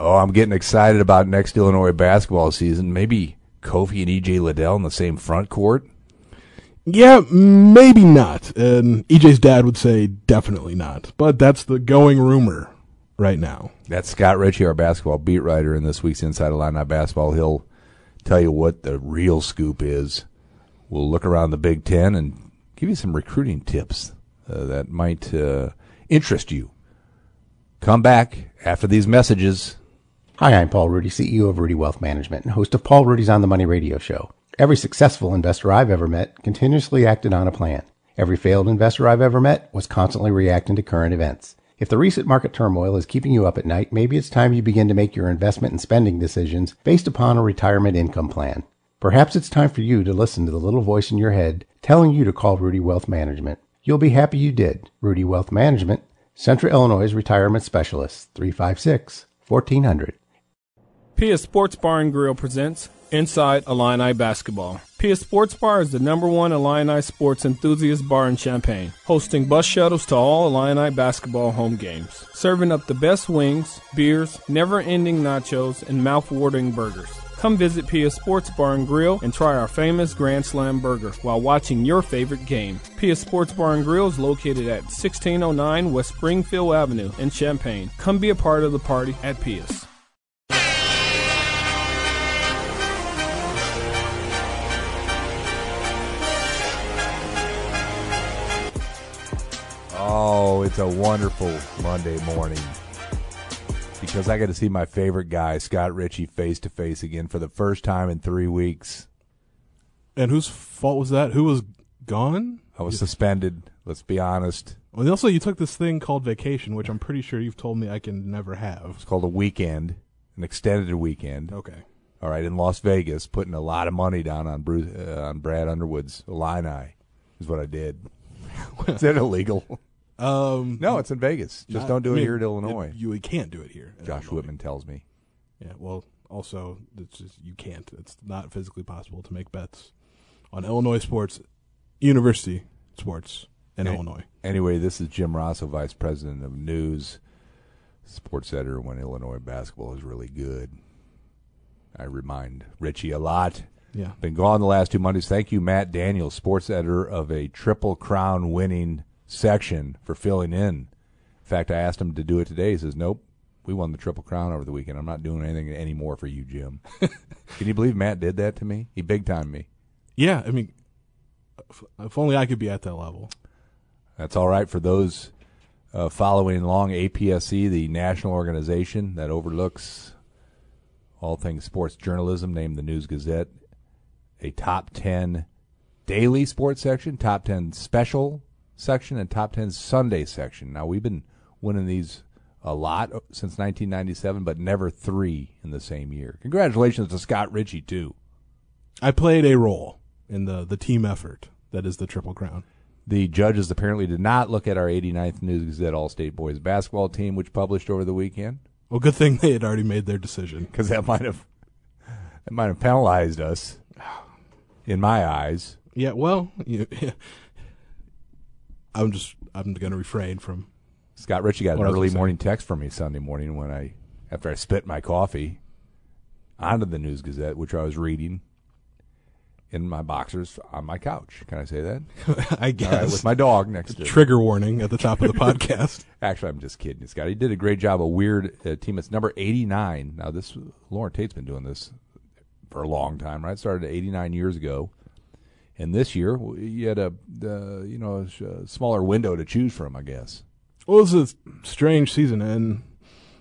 Oh, I'm getting excited about next Illinois basketball season. Maybe Kofi and EJ Liddell in the same front court. Yeah, maybe not. And EJ's dad would say definitely not. But that's the going rumor right now. That's Scott Richey, our basketball beat writer in this week's Inside Illini Basketball. He'll tell you what the real scoop is. We'll look around the Big Ten and give you some recruiting tips uh, that might uh, interest you. Come back after these messages. Hi, I'm Paul Ruedi, CEO of Ruedi Wealth Management and host of Paul Ruedi's On the Money radio show. Every successful investor I've ever met continuously acted on a plan. Every failed investor I've ever met was constantly reacting to current events. If the recent market turmoil is keeping you up at night, maybe it's time you begin to make your investment and spending decisions based upon a retirement income plan. Perhaps it's time for you to listen to the little voice in your head telling you to call Ruedi Wealth Management. You'll be happy you did. Ruedi Wealth Management, Central Illinois Retirement Specialist, 356 1400. Pia Sports Bar and Grill presents Inside Illini Basketball. Pia Sports Bar is the number one Illini sports enthusiast bar in Champaign, hosting bus shuttles to all Illini basketball home games, serving up the best wings, beers, never-ending nachos, and mouth-watering burgers. Come visit Pia Sports Bar and Grill and try our famous Grand Slam burger while watching your favorite game. Pia Sports Bar and Grill is located at 1609 West Springfield Avenue in Champaign. Come be a part of the party at Pia's. A wonderful Monday morning because I got to see my favorite guy, Scott Richey, face to face again for the first time in three weeks. And whose fault was that? Who was gone? I was suspended. Let's be honest. Well, also, you took this thing called vacation, which I'm pretty sure you've told me I can never have. It's called a weekend, an extended weekend. Okay. All right, in Las Vegas, putting a lot of money down on Bruce, uh, on Brad Underwood's Illini is what I did. is that illegal? Um, No, it's in Vegas. Just not- don't do I it mean, here in Illinois. it- you can't do it here. Josh Illinois. Whitman tells me. Yeah, well, also, it's just, you can't. It's not physically possible to make bets on Illinois sports, university sports in. Illinois. Anyway, this is Jim Rossow, Vice President of News, sports editor when Illinois basketball is really good. I remind Richey a lot. Yeah. Been gone the last two Mondays. Thank you, Matt Daniels, sports editor of a Triple Crown winning section, for filling in. In fact, I asked him to do it today. He says, Nope, we won the Triple Crown over the weekend. I'm not doing anything anymore for you, Jim. Can you believe Matt did that to me? He big timed me. Yeah, I mean, if, only I could be at that level. That's all right for those uh, following along. APSE, the national organization that overlooks all things sports journalism, named the News Gazette a top 10 daily sports section, top 10 special section, and top 10 Sunday section. Now, we've been winning these a lot since 1997, but never three in the same year. Congratulations to Scott Richey, too. I played a role in the, the team effort that is the Triple Crown. The judges apparently did not look at our 89th News Gazette All State Boys basketball team, which published over the weekend, Well, good thing they had already made their decision. because that might have that might have penalized us, in my eyes. Yeah, well, you, I'm just I'm going to refrain from. Scott Richey got an What I was early morning text from me Sunday morning when I, after I spit my coffee, onto the News Gazette, which I was reading in my boxers on my couch. Can I say that? I guess right, with my dog next to me. trigger warning at the top of the podcast. Actually, I'm just kidding, Scott. He did a great job. A weird uh, team. It's number 89. Now, this Loren Tate's been doing this for a long time, right? Started 89 years ago, and this year you had a uh, you know a smaller window to choose from, I guess. Well, it was a strange season, and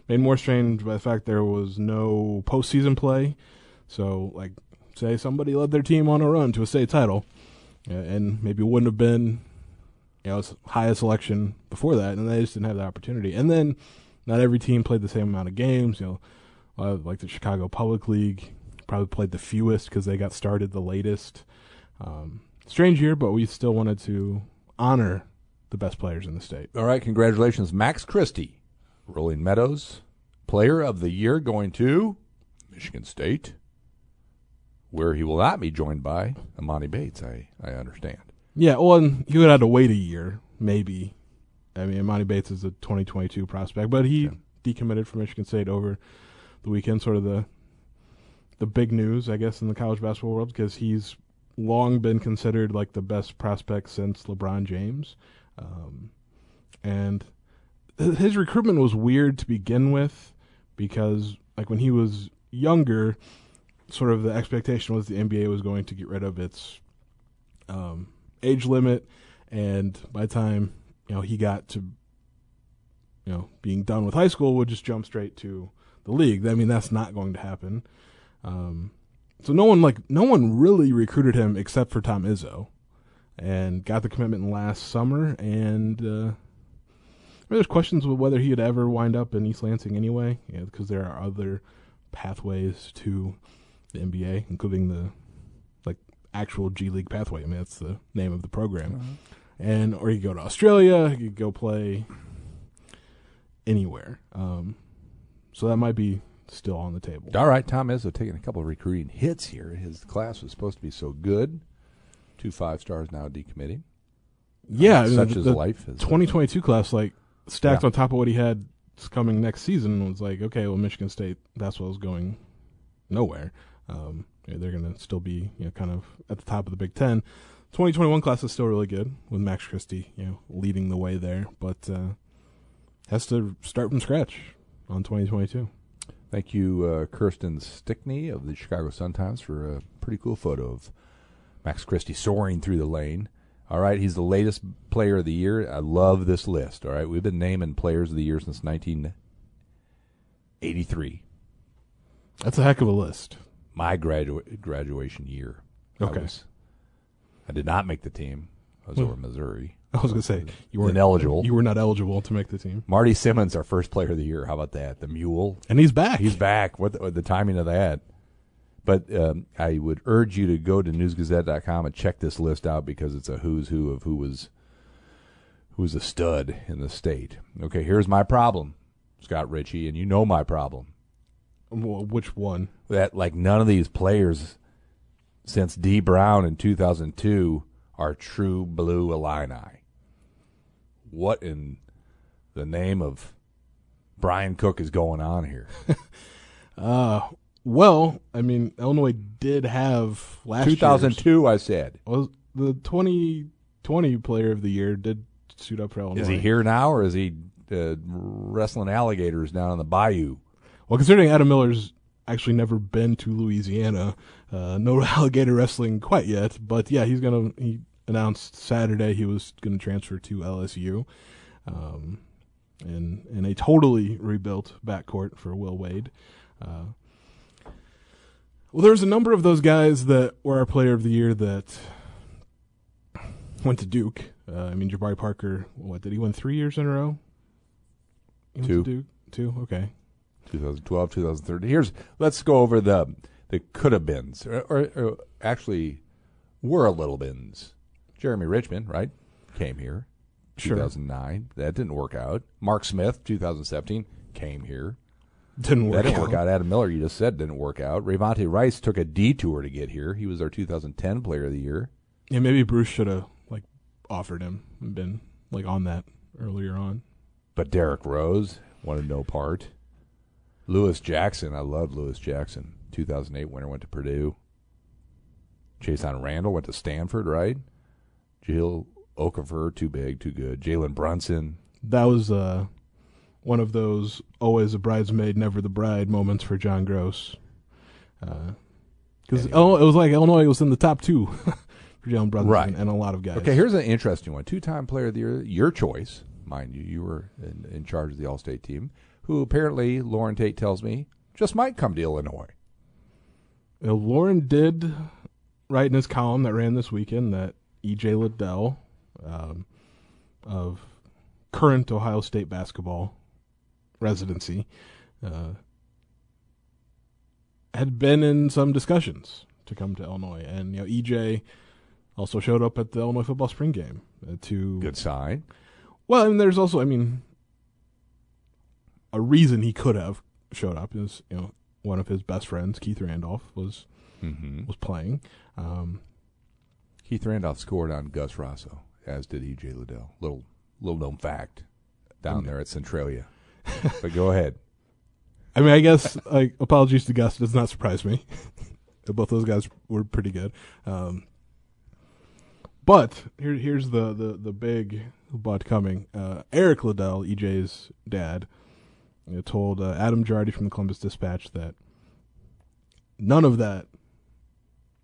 made more strange by the fact there was no postseason play. So, like, say somebody led their team on a run to a state title, and maybe wouldn't have been, you know, highest selection before that, and they just didn't have the opportunity. And then not every team played the same amount of games. You know, like the Chicago Public League probably played the fewest because they got started the latest. Um, strange year, but we still wanted to honor the best players in the state. All right, congratulations, Max Christie, Rolling Meadows, Player of the Year, going to Michigan State, where he will not be joined by Emoni Bates. I I understand. Yeah, well, and he would have to wait a year, maybe. I mean, Emoni Bates is a 2022 prospect, but he Yeah. decommitted from Michigan State over the weekend. Sort of the the big news, I guess, in the college basketball world because he's long been considered like the best prospect since LeBron James, um, and his recruitment was weird to begin with because like when he was younger, sort of the expectation was the NBA was going to get rid of its um, age limit, and by the time you know he got to you know being done with high school, would just jump straight to the league. I mean, that's not going to happen. Um, so no one like no one really recruited him except for Tom Izzo, and got the commitment last summer. And uh, there's questions of whether he'd ever wind up in East Lansing anyway, because there are other pathways to the NBA, including the like actual G League pathway. I mean, that's the name of the program. And or you go to Australia, you go play anywhere. Um, so that might be still on the table. All right, Tom Izzo taking a couple of recruiting hits here. His class was supposed to be so good. Two five stars now decommitting. Yeah, I such the, is the life. Is 2022 class, like stacked Yeah. on top of what he had coming next season, was like, okay, well, Michigan State, that's what was going nowhere. Um, they're going to still be, you know, kind of at the top of the Big Ten. 2021 class is still really good with Max Christie, you know, leading the way there, but uh, has to start from scratch on 2022. Thank you, uh, Kirsten Stickney of the Chicago Sun Times, for a pretty cool photo of Max Christie soaring through the lane. All right, he's the latest player of the year. I love this list. All right, we've been naming players of the year since 1983, That's a heck of a list. my gradu- graduation year. I Okay. was- I did not make the team. I was Hmm. over Missouri. I was going to say you were Ineligible. You were not eligible to make the team, Marty Simmons, our first player of the year. How about that? The Mule. and he's back. He's back. What the, what the timing of that? But um, I would urge you to go to newsgazette.com and check this list out because it's a who's who of who was who was a stud in the state. Okay, here's my problem, Scott Richey, and you know my problem. Well, Which one? That like none of these players since Dee Brown in 2002 are true blue Illini. What in the name of Brian Cook is going on here? Uh, well, I mean, Illinois did have last year's- 2002, I said. was the 2020 player of the year did suit up for Illinois. Is he here now, or is he uh, wrestling alligators down in the bayou? Well, considering Adam Miller's actually never been to Louisiana, uh, no alligator wrestling quite yet. But yeah, he's gonna. He announced Saturday he was gonna transfer to LSU, um, in in a totally rebuilt backcourt for Will Wade. Uh, well, there's a number of those guys that were our player of the year that went to Duke. Uh, I mean, Jabari Parker. What did he win three years in a row? He went Two. to Duke. Two. Okay. 2012, 2013. Here's let's go over the the could have beens, or, or, or actually were a little bins. Jeremy Richmond, right, came here, Sure. 2009. That didn't work out. Mark Smith, 2017, came here. Didn't work That didn't out. work out. Adam Miller, you just said, didn't work out. Rayvonte Rice took a detour to get here. He was our 2010 Player of the Year. Yeah, maybe Bruce should have like offered him and been like on that earlier on. But Derrick Rose wanted no part. Lewis Jackson, I love Lewis Jackson. 2008 winner went to Purdue. Jason Randle went to Stanford, right? Jill Okafor, too big, too good. Jalen Brunson. That was uh, one of those always a bridesmaid, never the bride moments for John Groce. Because Anyway. it was like Illinois was in the top two for Jalen Brunson Right. and, a lot of guys. Okay, here's an interesting one. Two-time Player of the Year, your choice, mind you. You were in, in charge of the All-State team, who apparently Loren Tate tells me just might come to Illinois. Loren did write in his column that ran this weekend that E.J. Liddell um, of current Ohio State basketball residency, uh, had been in some discussions to come to Illinois, and you know EJ also showed up at the Illinois football spring game uh, to Good sign. well, and there's also, I mean, a reason he could have showed up is you know one of his best friends, Keith Randolph, was Mm-hmm. was playing. Um, Keith Randolph scored on Gus Rossow, as did E.J. Liddell. Little little known fact down there at Centralia. but go ahead. I mean, I guess like apologies to Gus does not surprise me. Both those guys were pretty good. Um, but here, here's the, the, the big but coming. Uh, Eric Liddell, EJ's dad, you know, told uh, Adam Jardy from the Columbus Dispatch that none of that,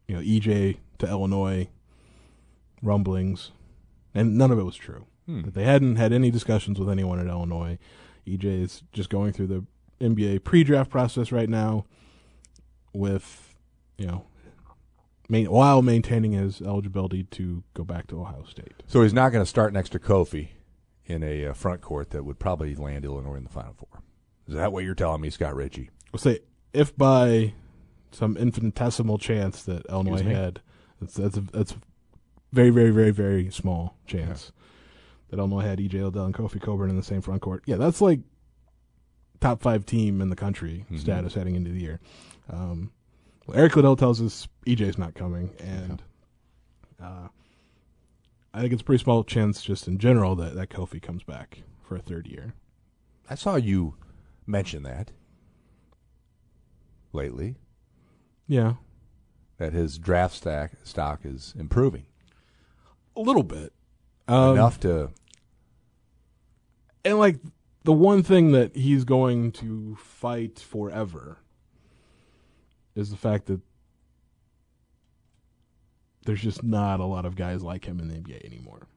you know, EJ to Illinois rumblings, and none of it was true. Hmm. That they hadn't had any discussions with anyone at Illinois. EJ is just going through the NBA pre-draft process right now, with you know, main, while maintaining his eligibility to go back to Ohio State. So he's not going to start next to Kofi in a uh, front court that would probably land Illinois in the Final Four. Is that what you're telling me, Scott Richey? We'll say if by some infinitesimal chance that Illinois had, that's that's a, that's very very very very small chance that Illinois had EJ Liddell and Kofi Cockburn in the same front court. Yeah, that's like top five team in the country Mhm. status heading into the year. Um, well, Eric Liddell tells us EJ's not coming, and uh, I think it's a pretty small chance just in general that that Kofi comes back for a third year. I saw you mention that lately, Yeah, that his draft stack stock is improving a little bit. Um, enough to. and like the one thing that he's going to fight forever is the fact that there's just not a lot of guys like him in the NBA anymore.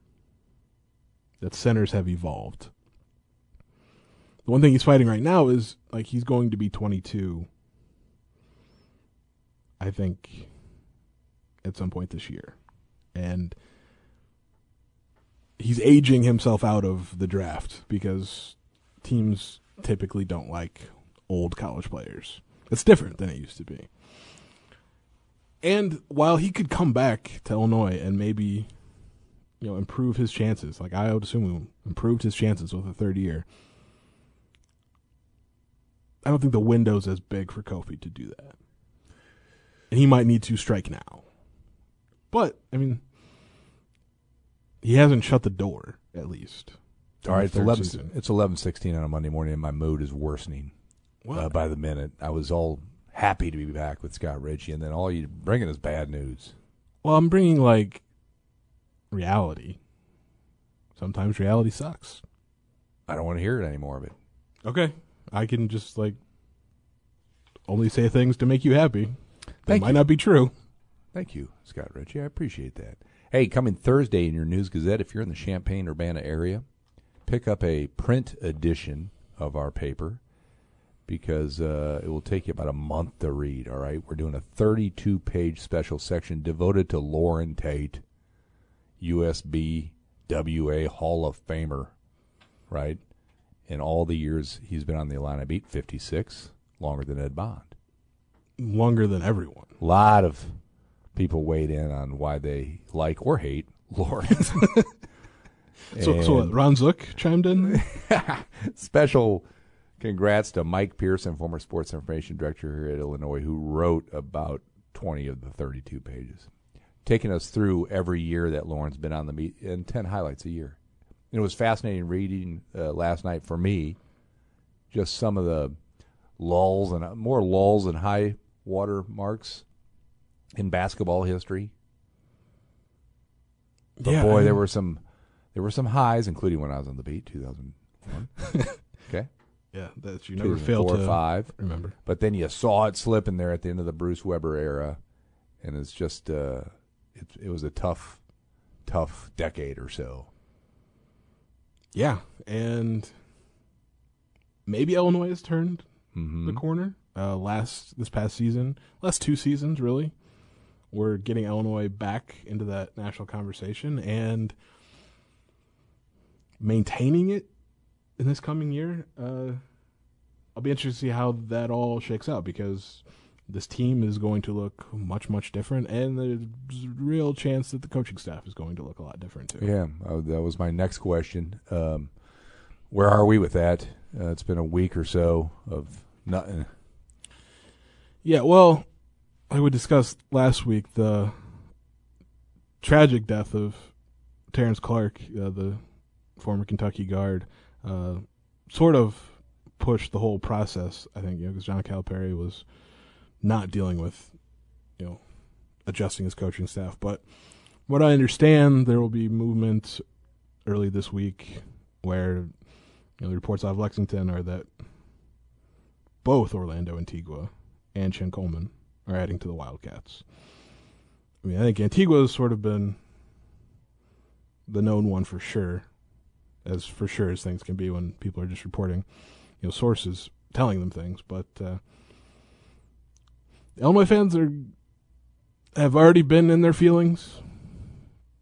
That centers have evolved. The one thing he's fighting right now is like he's going to be 22. I think at some point this year. And he's aging himself out of the draft because teams typically don't like old college players. It's different than it used to be. And while he could come back to Illinois and maybe, you know, improve his chances, like I would assume improved his chances with a third year, I don't think the window's as big for Kofi to do that. And he might need to strike now. But, I mean, he hasn't shut the door, at least. All right, it's eleven. season. It's eleven sixteen on a Monday morning, and my mood is worsening uh, by the minute. I was all happy to be back with Scott Richey, and then all you bringing is bad news. Well, I'm bringing like reality. Sometimes reality sucks. I don't want to hear it anymore of it. Okay, I can just like only say things to make you happy. That Thank might you. not be true. Thank you, Scott Richey. I appreciate that. Hey, coming Thursday in your News Gazette, if you're in the Champaign Urbana area, pick up a print edition of our paper because uh, it will take you about a month to read. All right, we're doing a 32 page special section devoted to Loren Tate, USB WA Hall of Famer, right? In all the years he's been on the Illini beat, 56, longer than Ed Bond. Longer than everyone. A lot of people weighed in on why they like or hate Loren. So, so what, Ron Zook chimed in. special congrats to Mike Pearson, former sports information director here at Illinois, who wrote about 20 of the 32 pages, taking us through every year that Loren's been on the meet and 10 highlights a year. It was fascinating reading uh, last night for me just some of the lulls and more lulls and high water marks in basketball history. But Yeah, boy, I there were some there were some highs, including when I was on the beat, 2001. okay, Yeah, that you never 2004 failed or to five. remember. But then you saw it slip in there at the end of the Bruce Weber era, and it's just uh, it it was a tough, tough decade or so. Yeah, and maybe Illinois has turned hmm the corner. Uh, last this past season, last two seasons really, we're getting Illinois back into that national conversation and maintaining it in this coming year. Uh, I'll be interested to see how that all shakes out because this team is going to look much much different, and there's a real chance that the coaching staff is going to look a lot different too. Yeah, uh, that was my next question. Um, where are we with that? Uh, it's been a week or so of nothing. Yeah, well, like we discussed last week, the tragic death of Terrence Clarke, uh, the former Kentucky guard, uh, sort of pushed the whole process. I think you know because John Calipari was not dealing with you know adjusting his coaching staff, but what I understand, there will be movement early this week where you know the reports out of Lexington are that both Orlando Antigua and Chin Coleman are adding to the Wildcats. I mean, I think Antigua has sort of been the known one for sure, as for sure as things can be when people are just reporting, you know, sources telling them things. But uh, Illinois fans are have already been in their feelings,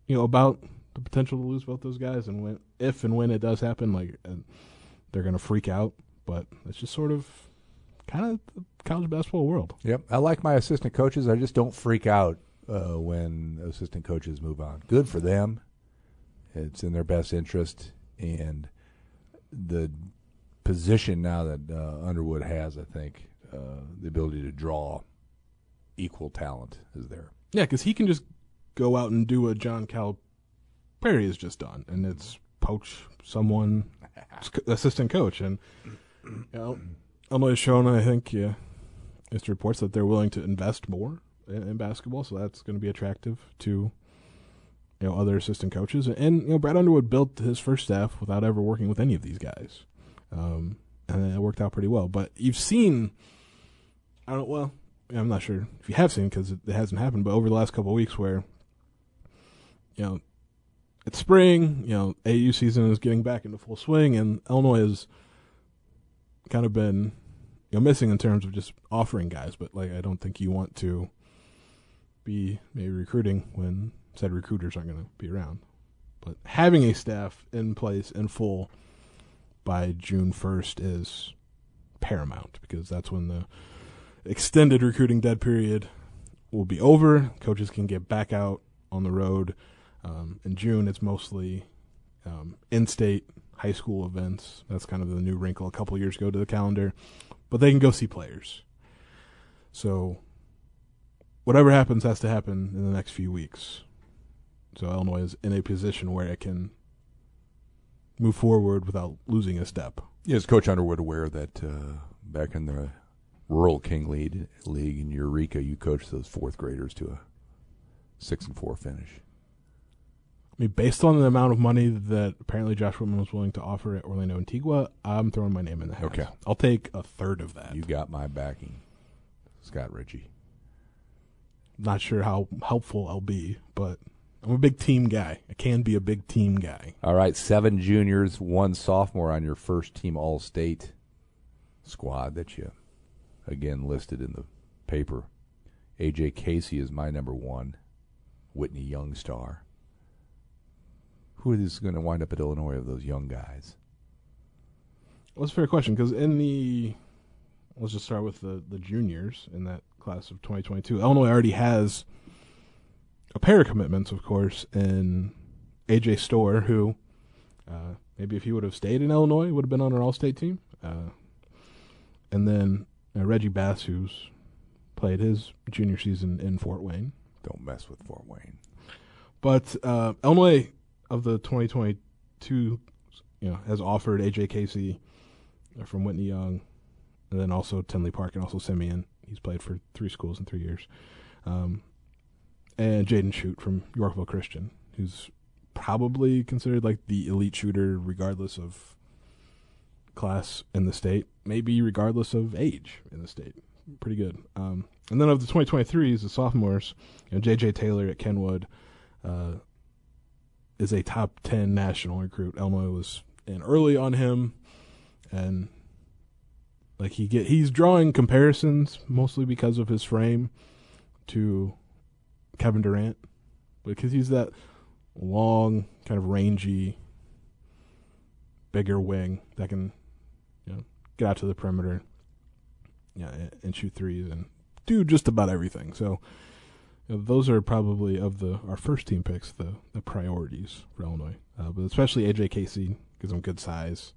you know, about the potential to lose both those guys, and when if and when it does happen, like uh, they're going to freak out. But it's just sort of kind of college basketball world. Yep, I like my assistant coaches. I just don't freak out uh, when assistant coaches move on. Good for them. It's in their best interest, and the position now that uh, Underwood has, I think, uh, the ability to draw equal talent is there. Yeah, because he can just go out and do what John Cal Calipari has just done, and it's poach someone assistant coach, and you know, Illinois has shown, I think, yeah, it's reports that they're willing to invest more in, in basketball, so that's going to be attractive to you know other assistant coaches. And you know, Brad Underwood built his first staff without ever working with any of these guys, um, and it worked out pretty well. But you've seen, I don't well, I'm not sure if you have seen because it, it hasn't happened, but over the last couple of weeks, where you know it's spring, you know, AAU season is getting back into full swing, and Illinois has kind of been missing in terms of just offering guys. But like, I don't think you want to be maybe recruiting when said recruiters aren't going to be around. But having a staff in place in full by June 1st is paramount because that's when the extended recruiting dead period will be over. Coaches can get back out on the road. Um, in June, it's mostly um, in-state high school events. That's kind of the new wrinkle a couple years ago to the calendar, but they can go see players. So whatever happens has to happen in the next few weeks. So Illinois is in a position where it can move forward without losing a step. Yeah, is Coach Underwood aware that uh, back in the Rural King League, League in Eureka, you coached those fourth graders to a six and four finish? I mean, based on the amount of money that apparently Josh Whitman was willing to offer at Orlando Antigua, I'm throwing my name in the hat. Okay. I'll take a third of that. You got my backing, Scott Richey. Not sure how helpful I'll be, but I'm a big team guy. I can be a big team guy. All right, seven juniors, one sophomore on your first team All State squad that you again listed in the paper. AJ Casey is my number one. Whitney Youngstar. Who is going to wind up at Illinois of those young guys? Well, that's a fair question because in the let's just start with the the juniors in that class of 2022. Illinois already has a pair of commitments, of course, in AJ Storr, who uh, maybe if he would have stayed in Illinois, would have been on our All-State team, uh, and then uh, Reggie Bass, who's played his junior season in Fort Wayne. Don't mess with Fort Wayne. But uh, Illinois of the 2022, you know, has offered AJ Casey from Whitney Young, and then also Tinley Park and also Simeon. He's played for three schools in three years. Um, and Jaden Schutt from Yorkville Christian, who's probably considered like the elite shooter, regardless of class in the state, maybe regardless of age in the state. Pretty good. Um, and then of the 2023s, the sophomores, you know, J.J. Taylor at Kenwood uh, is a top 10 national recruit. Illinois was in early on him, and like he get he's drawing comparisons mostly because of his frame to Kevin Durant because he's that long, kind of rangy, bigger wing that can you know get out to the perimeter, yeah, and, shoot threes and do just about everything. So those are probably of the our first team picks the the priorities for Illinois, uh, but especially AJ Casey gives them good size.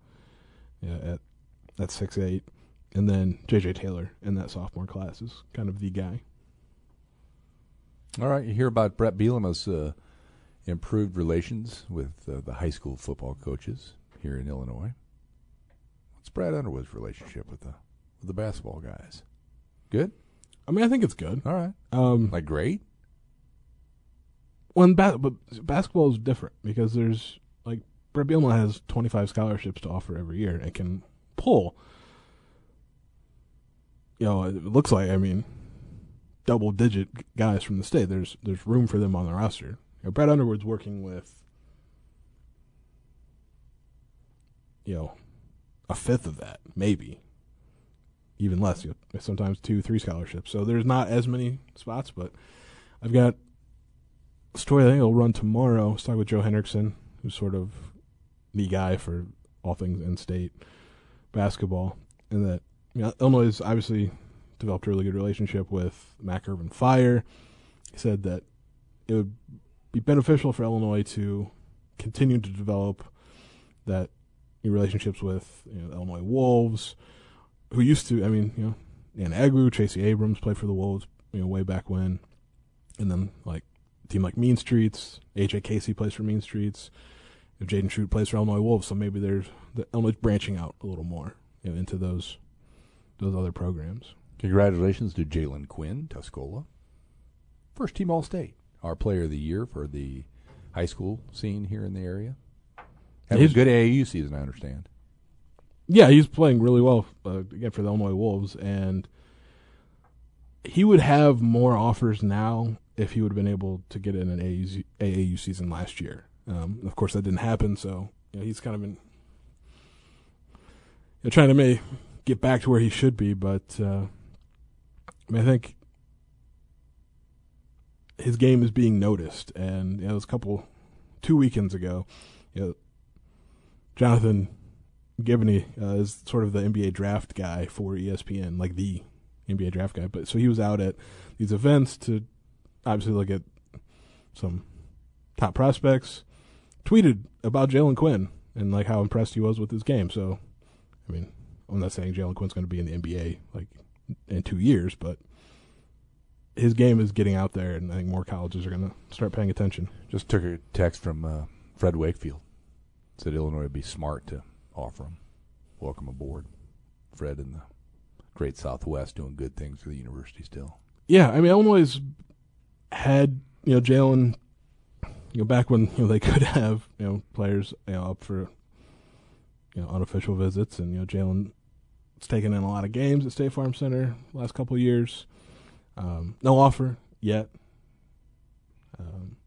Yeah, at at six eight, and then JJ Taylor in that sophomore class is kind of the guy. All right, you hear about Bret Bielema's uh, improved relations with uh, the high school football coaches here in Illinois. What's Brad Underwood's relationship with the with the basketball guys? Good. I mean, I think it's good. All right. Um, Like great. when ba- but basketball is different because there's like Bret Bielema has 25 scholarships to offer every year and can pull. You know, it looks like I mean, double digit guys from the state. There's there's room for them on the roster. You know, Brett Underwood's working with, you know, a fifth of that, maybe, even less. You know, sometimes two, three scholarships. So there's not as many spots, but I've got a story I think will run tomorrow. I with Joe Henricksen, who's sort of the guy for all things in state basketball, and that you know, Illinois obviously developed a really good relationship with Mac Irvin Fire. He said that it would be beneficial for Illinois to continue to develop that relationships with you know, Illinois Wolves, who used to, I mean, you know, Dan Agu, Tracy Abrams played for the Wolves, you know, way back when, and then like a team like Mean Streets, AJ Casey plays for Mean Streets, if Jaden Schutt plays for Illinois Wolves, so maybe there's the Illinois branching out a little more you know, into those those other programs. Congratulations to Jalen Quinn, Tuscola. First team All State. Our player of the year for the high school scene here in the area. Had a good AAU season, I understand. Yeah, he's playing really well uh, again for the Illinois Wolves, and he would have more offers now if he would have been able to get in an AAU, AAU season last year. Um, of course, that didn't happen, so you know, he's kind of been you know, trying to may get back to where he should be. But uh, I, mean, I think his game is being noticed, and you know, it was a couple two weekends ago. You know, Jonathan Givony uh, is sort of the NBA draft guy for ESPN, like the NBA draft guy. But so he was out at these events to obviously look at some top prospects. Tweeted about Jalen Quinn and like how impressed he was with his game. So, I mean, I'm not saying Jalen Quinn's going to be in the NBA like in two years, but his game is getting out there, and I think more colleges are going to start paying attention. Just took a text from uh, Fred Wakefield. Said Illinois would be smart to offer him. Welcome aboard. Fred in the great Southwest doing good things for the university still. Yeah, I mean Illinois had you know Jalen, you know back when you know they could have you know players you know up for you know unofficial visits, and you know Jalen's taken in a lot of games at State Farm Center last couple years. Um, no offer yet. Um,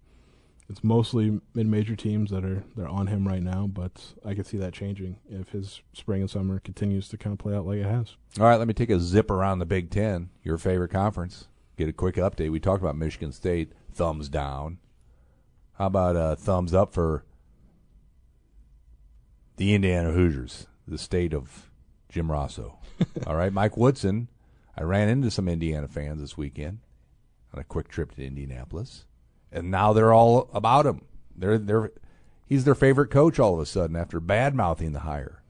it's mostly mid-major teams that are they're on him right now, but I could see that changing if his spring and summer continues to kind of play out like it has. All right, let me take a zip around the Big Ten, your favorite conference. Get a quick update. We talked about Michigan State, thumbs down. How about uh, thumbs up for the Indiana Hoosiers, the state of Jim Rossow? All right, Mike Woodson. I ran into some Indiana fans this weekend on a quick trip to Indianapolis, and now they're all about him. They're they're he's their favorite coach all of a sudden after bad mouthing the hire.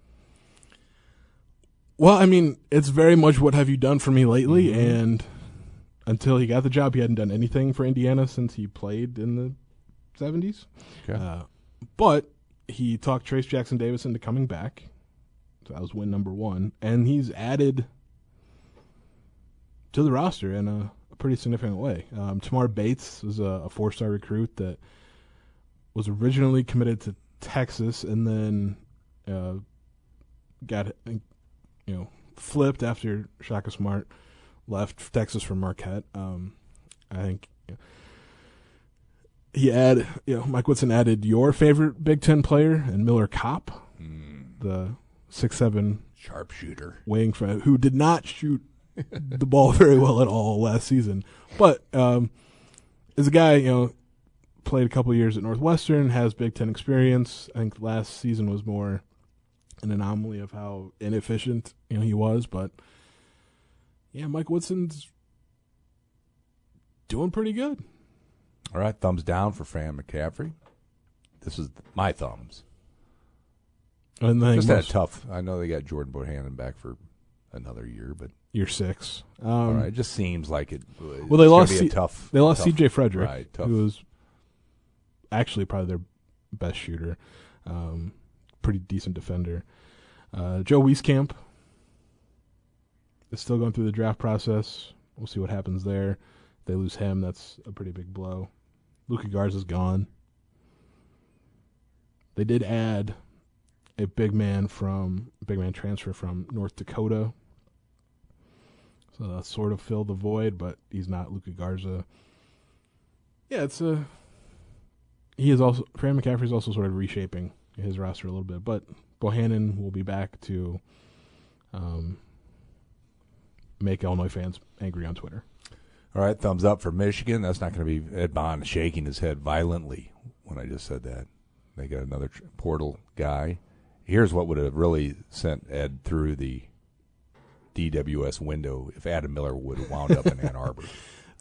Well, I mean, it's very much what have you done for me lately, and until he got the job, he hadn't done anything for Indiana since he played in the seventies. Okay. Uh, but he talked Trayce Jackson Davis into coming back. So that was win number one, and he's added to the roster in a, a pretty significant way. Um, Tamar Bates was a, a four-star recruit that was originally committed to Texas, and then uh, got you know flipped after Shaka Smart left Texas for Marquette. Um, I think you know, he added, you know, Mike Woodson added your favorite Big Ten player and Miller Kopp, the six seven Sharpshooter. wing from who did not shoot the ball very well at all last season, but um, is a guy you know played a couple years at Northwestern, has Big Ten experience. I think last season was more an anomaly of how inefficient you know he was, but yeah, Mike Woodson's doing pretty good. All right, thumbs down for Fran McCaffery. This is my thumbs. And then Just had a tough. I know they got Jordan Bohannon back for another year, but year six. Um, all right, it just seems like it. Well, they lost Be a C- tough. They lost tough- C.J. Frederick, Right, tough. who was actually probably their best shooter, um, pretty decent defender. Uh, Joe Wieskamp is still going through the draft process. We'll see what happens there. If they lose him, that's a pretty big blow. Luka Garza's gone. They did add a big man from big man transfer from North Dakota. So that sort of filled the void, but he's not Luka Garza. Yeah, it's a. He is also Fran McCaffery is also sort of reshaping his roster a little bit, but Bohannon will be back to um, make Illinois fans angry on Twitter. All right, thumbs up for Michigan. That's not going to be Ed Bond shaking his head violently when I just said that. They got another tr- portal guy. Here's what would have really sent Ed through the DWS window if Adam Miller would have wound up in Ann Arbor.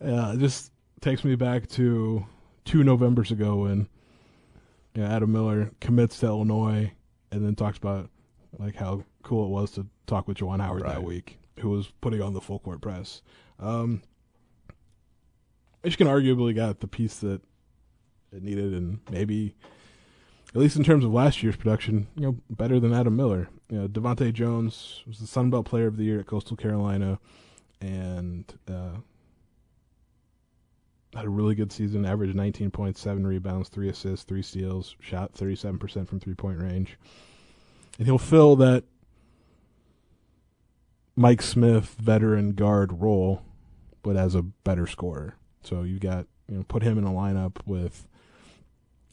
Uh, it just takes me back to two Novembers ago when you know, Adam Miller commits to Illinois and then talks about like how cool it was to talk with Juwan Howard that week, who was putting on the full court press. Um, Michigan arguably got the piece that it needed, and maybe, at least in terms of last year's production, you know, better than Adam Miller. You know, DeVante' Jones was the Sun Belt Player of the Year at Coastal Carolina, and uh, had a really good season. Averaged 19.7 rebounds, three assists, three steals, shot 37% from three point range, and he'll fill that Mike Smith veteran guard role, but as a better scorer. So you got you know put him in a lineup with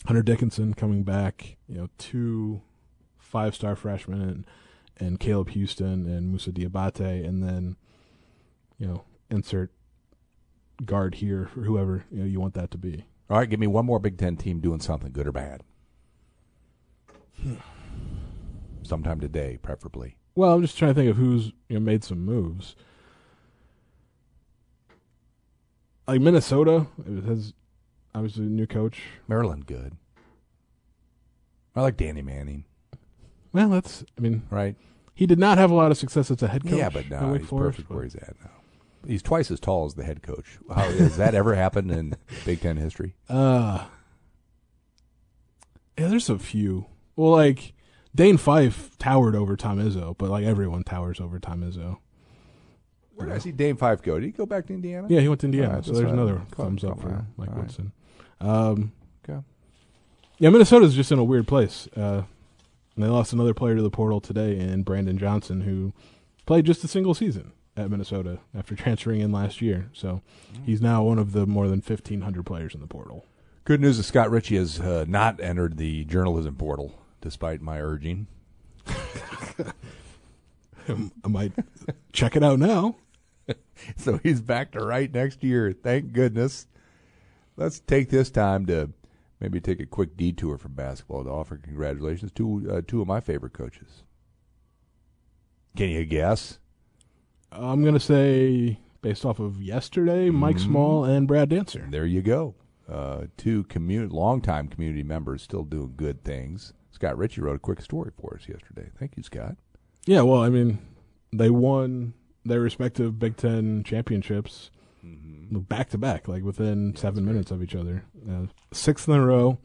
Hunter Dickinson coming back, you know two five star freshmen and and Caleb Houston and Moussa Diabate, and then you know insert guard here for whoever you know you want that to be. All right, give me one more Big Ten team doing something good or bad. Sometime today, preferably. Well, I'm just trying to think of who's you know made some moves. Like Minnesota, it has obviously a new coach. Maryland, good. I like Danny Manning, Well, that's I mean right? he did not have a lot of success as a head coach. Yeah, but at now Wake he's Forest, perfect but- where he's at now. He's twice as tall as the head coach. How has that ever happened in Big Ten history? Uh yeah, there's a few. Well, like Dane Fife towered over Tom Izzo, but like everyone towers over Tom Izzo. Where did I see Dane Fife go? Did he go back to Indiana? Yeah, he went to Indiana, so that's there's another Cool, thumbs up cool, for Mike. Woodson. Um, Okay. yeah, Minnesota's just in a weird place. Uh, and they lost another player to the portal today, in Brandon Johnson, who played just a single season at Minnesota after transferring in last year. So he's now one of the more than 1,500 players in the portal. Good news is Scott Richey has uh, not entered the journalism portal, despite my urging. I might check it out now. So he's back to right next year. Thank goodness. Let's take this time to maybe take a quick detour from basketball to offer congratulations to uh, two of my favorite coaches. Can you guess? I'm going to say, based off of yesterday, Mike Mm-hmm. Small and Brad Dancer. There you go. Uh, two community, longtime community members still doing good things. Scott Richey wrote a quick story for us yesterday. Thank you, Scott. Yeah, well, I mean, they won their respective Big Ten championships back to back, like within seven minutes of each other. Uh, sixth in a row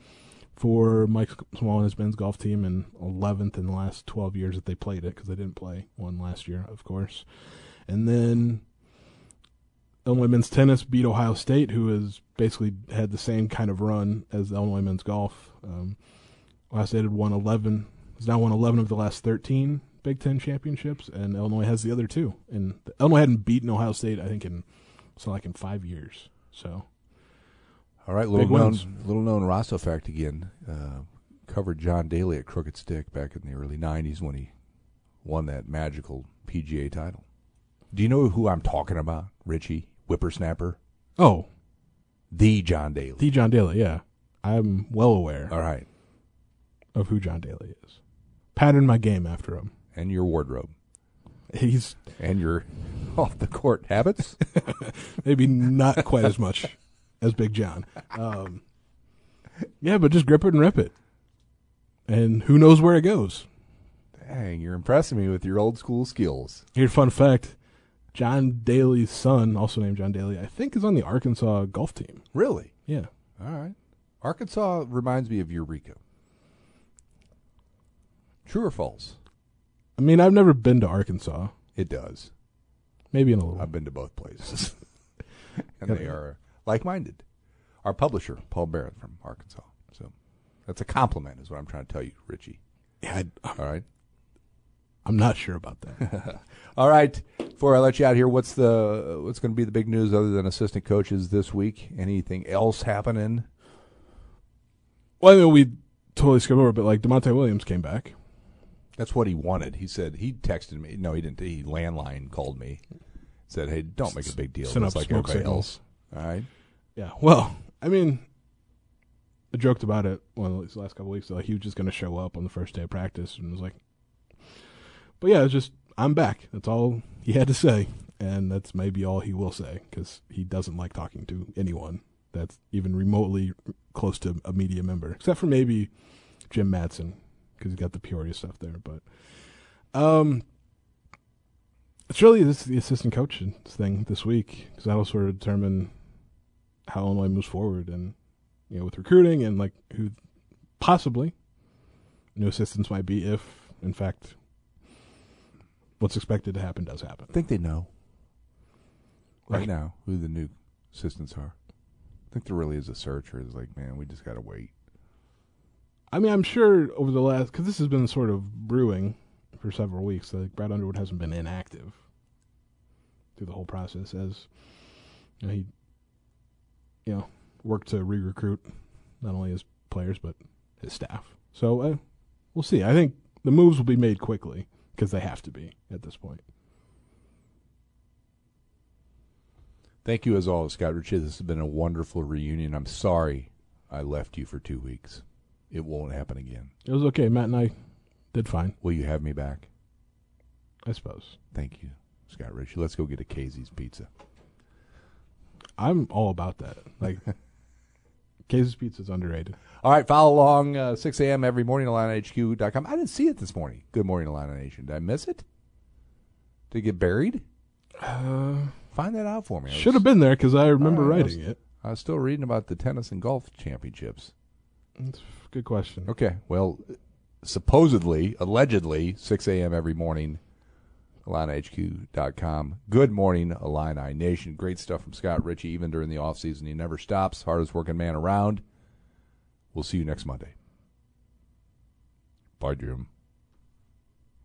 for Mike Small and his men's golf team, and eleventh in the last twelve years that they played it because they didn't play one last year, of course. And then Illinois men's tennis beat Ohio State, who has basically had the same kind of run as Illinois men's golf. Um, Ohio State had won eleven, has now won eleven of the last thirteen Big Ten championships, and Illinois has the other two. And Illinois hadn't beaten Ohio State, I think, in so like in five years. So All right, little Big known, wins. little known Rossow fact again. Uh, covered John Daly at Crooked Stick back in the early '90s when he won that magical PGA title. Do you know who I'm talking about? Richey Whippersnapper, oh, the John Daly. the John Daly, yeah, I'm well aware All right, of who John Daly is. Pattern my game after him. and your wardrobe, He's and your Off the court habits. Maybe not quite as much as Big John. Um, yeah, but just grip it and rip it, and who knows where it goes. Dang, you're impressing me with your old school skills. Here's a fun fact: John Daly's son, also named John Daly, I think is on the Arkansas golf team. Really? Yeah. All right. Arkansas reminds me of Eureka. True or false? I mean, I've never been to Arkansas. It does. Maybe in a little. I've been to both places, and they are like-minded. Our publisher, Paul Barrett from Arkansas. So that's a compliment, is what I'm trying to tell you, Richey. Yeah, I, All right. I'm not sure about that. All right. Before I let you out here, what's the what's going to be the big news other than assistant coaches this week? Anything else happening? well, I mean, we totally skipped over, but like Da'Monte Williams came back. That's what he wanted. He said he texted me. No, he didn't. He landline called me. Said, "Hey, don't make a big deal. Sent It's up like smoke everybody signals. else." All right. Yeah. Well, I mean, I joked about it one of these last couple weeks. Like he was just going to show up on the first day of practice, and was like, but yeah, it's just I'm back. That's all he had to say, and that's maybe all he will say because he doesn't like talking to anyone that's even remotely close to a media member, except for maybe Jim Madsen because he's got the Peoria stuff there. But um, it's really this the assistant coach thing this week because that'll sort of determine how Illinois moves forward and you know with recruiting and like who possibly new assistants might be if in fact what's expected to happen does happen. I think they know right, Right. now who the new assistants are. I think there really is a search, or is like, man, we just got to wait. I mean, I'm sure over the last because this has been sort of brewing for several weeks. Like Brad Underwood hasn't been inactive through the whole process as you know, he you know worked to re-recruit not only his players but his staff. So uh, we'll see. I think the moves will be made quickly because they have to be at this point. Thank you as always, Scott Richey. This has been a wonderful reunion. I'm sorry I left you for two weeks. It won't happen again. It was okay. Matt and I did fine, Will you have me back? I suppose. Thank you, Scott Richey. Let's go get a Casey's pizza. I'm all about that. Like, Casey's Pizza is underrated. All right, follow along uh, 6 a.m. every morning at IlliniHQ.com. I didn't see it this morning. Good morning, Illini Nation. Did I miss it? Did it get buried? Uh, Find that out for me. I should have been there because I remember Oh, I writing was- it. I was still reading about the tennis and golf championships. Good question. Okay, well, supposedly, allegedly, 6 a.m. every morning, IlliniHQ.com. Good morning, Illini Nation. Great stuff from Scott Richey, even during the offseason. He never stops. Hardest working man around. We'll see you next Monday. Bye, Jim.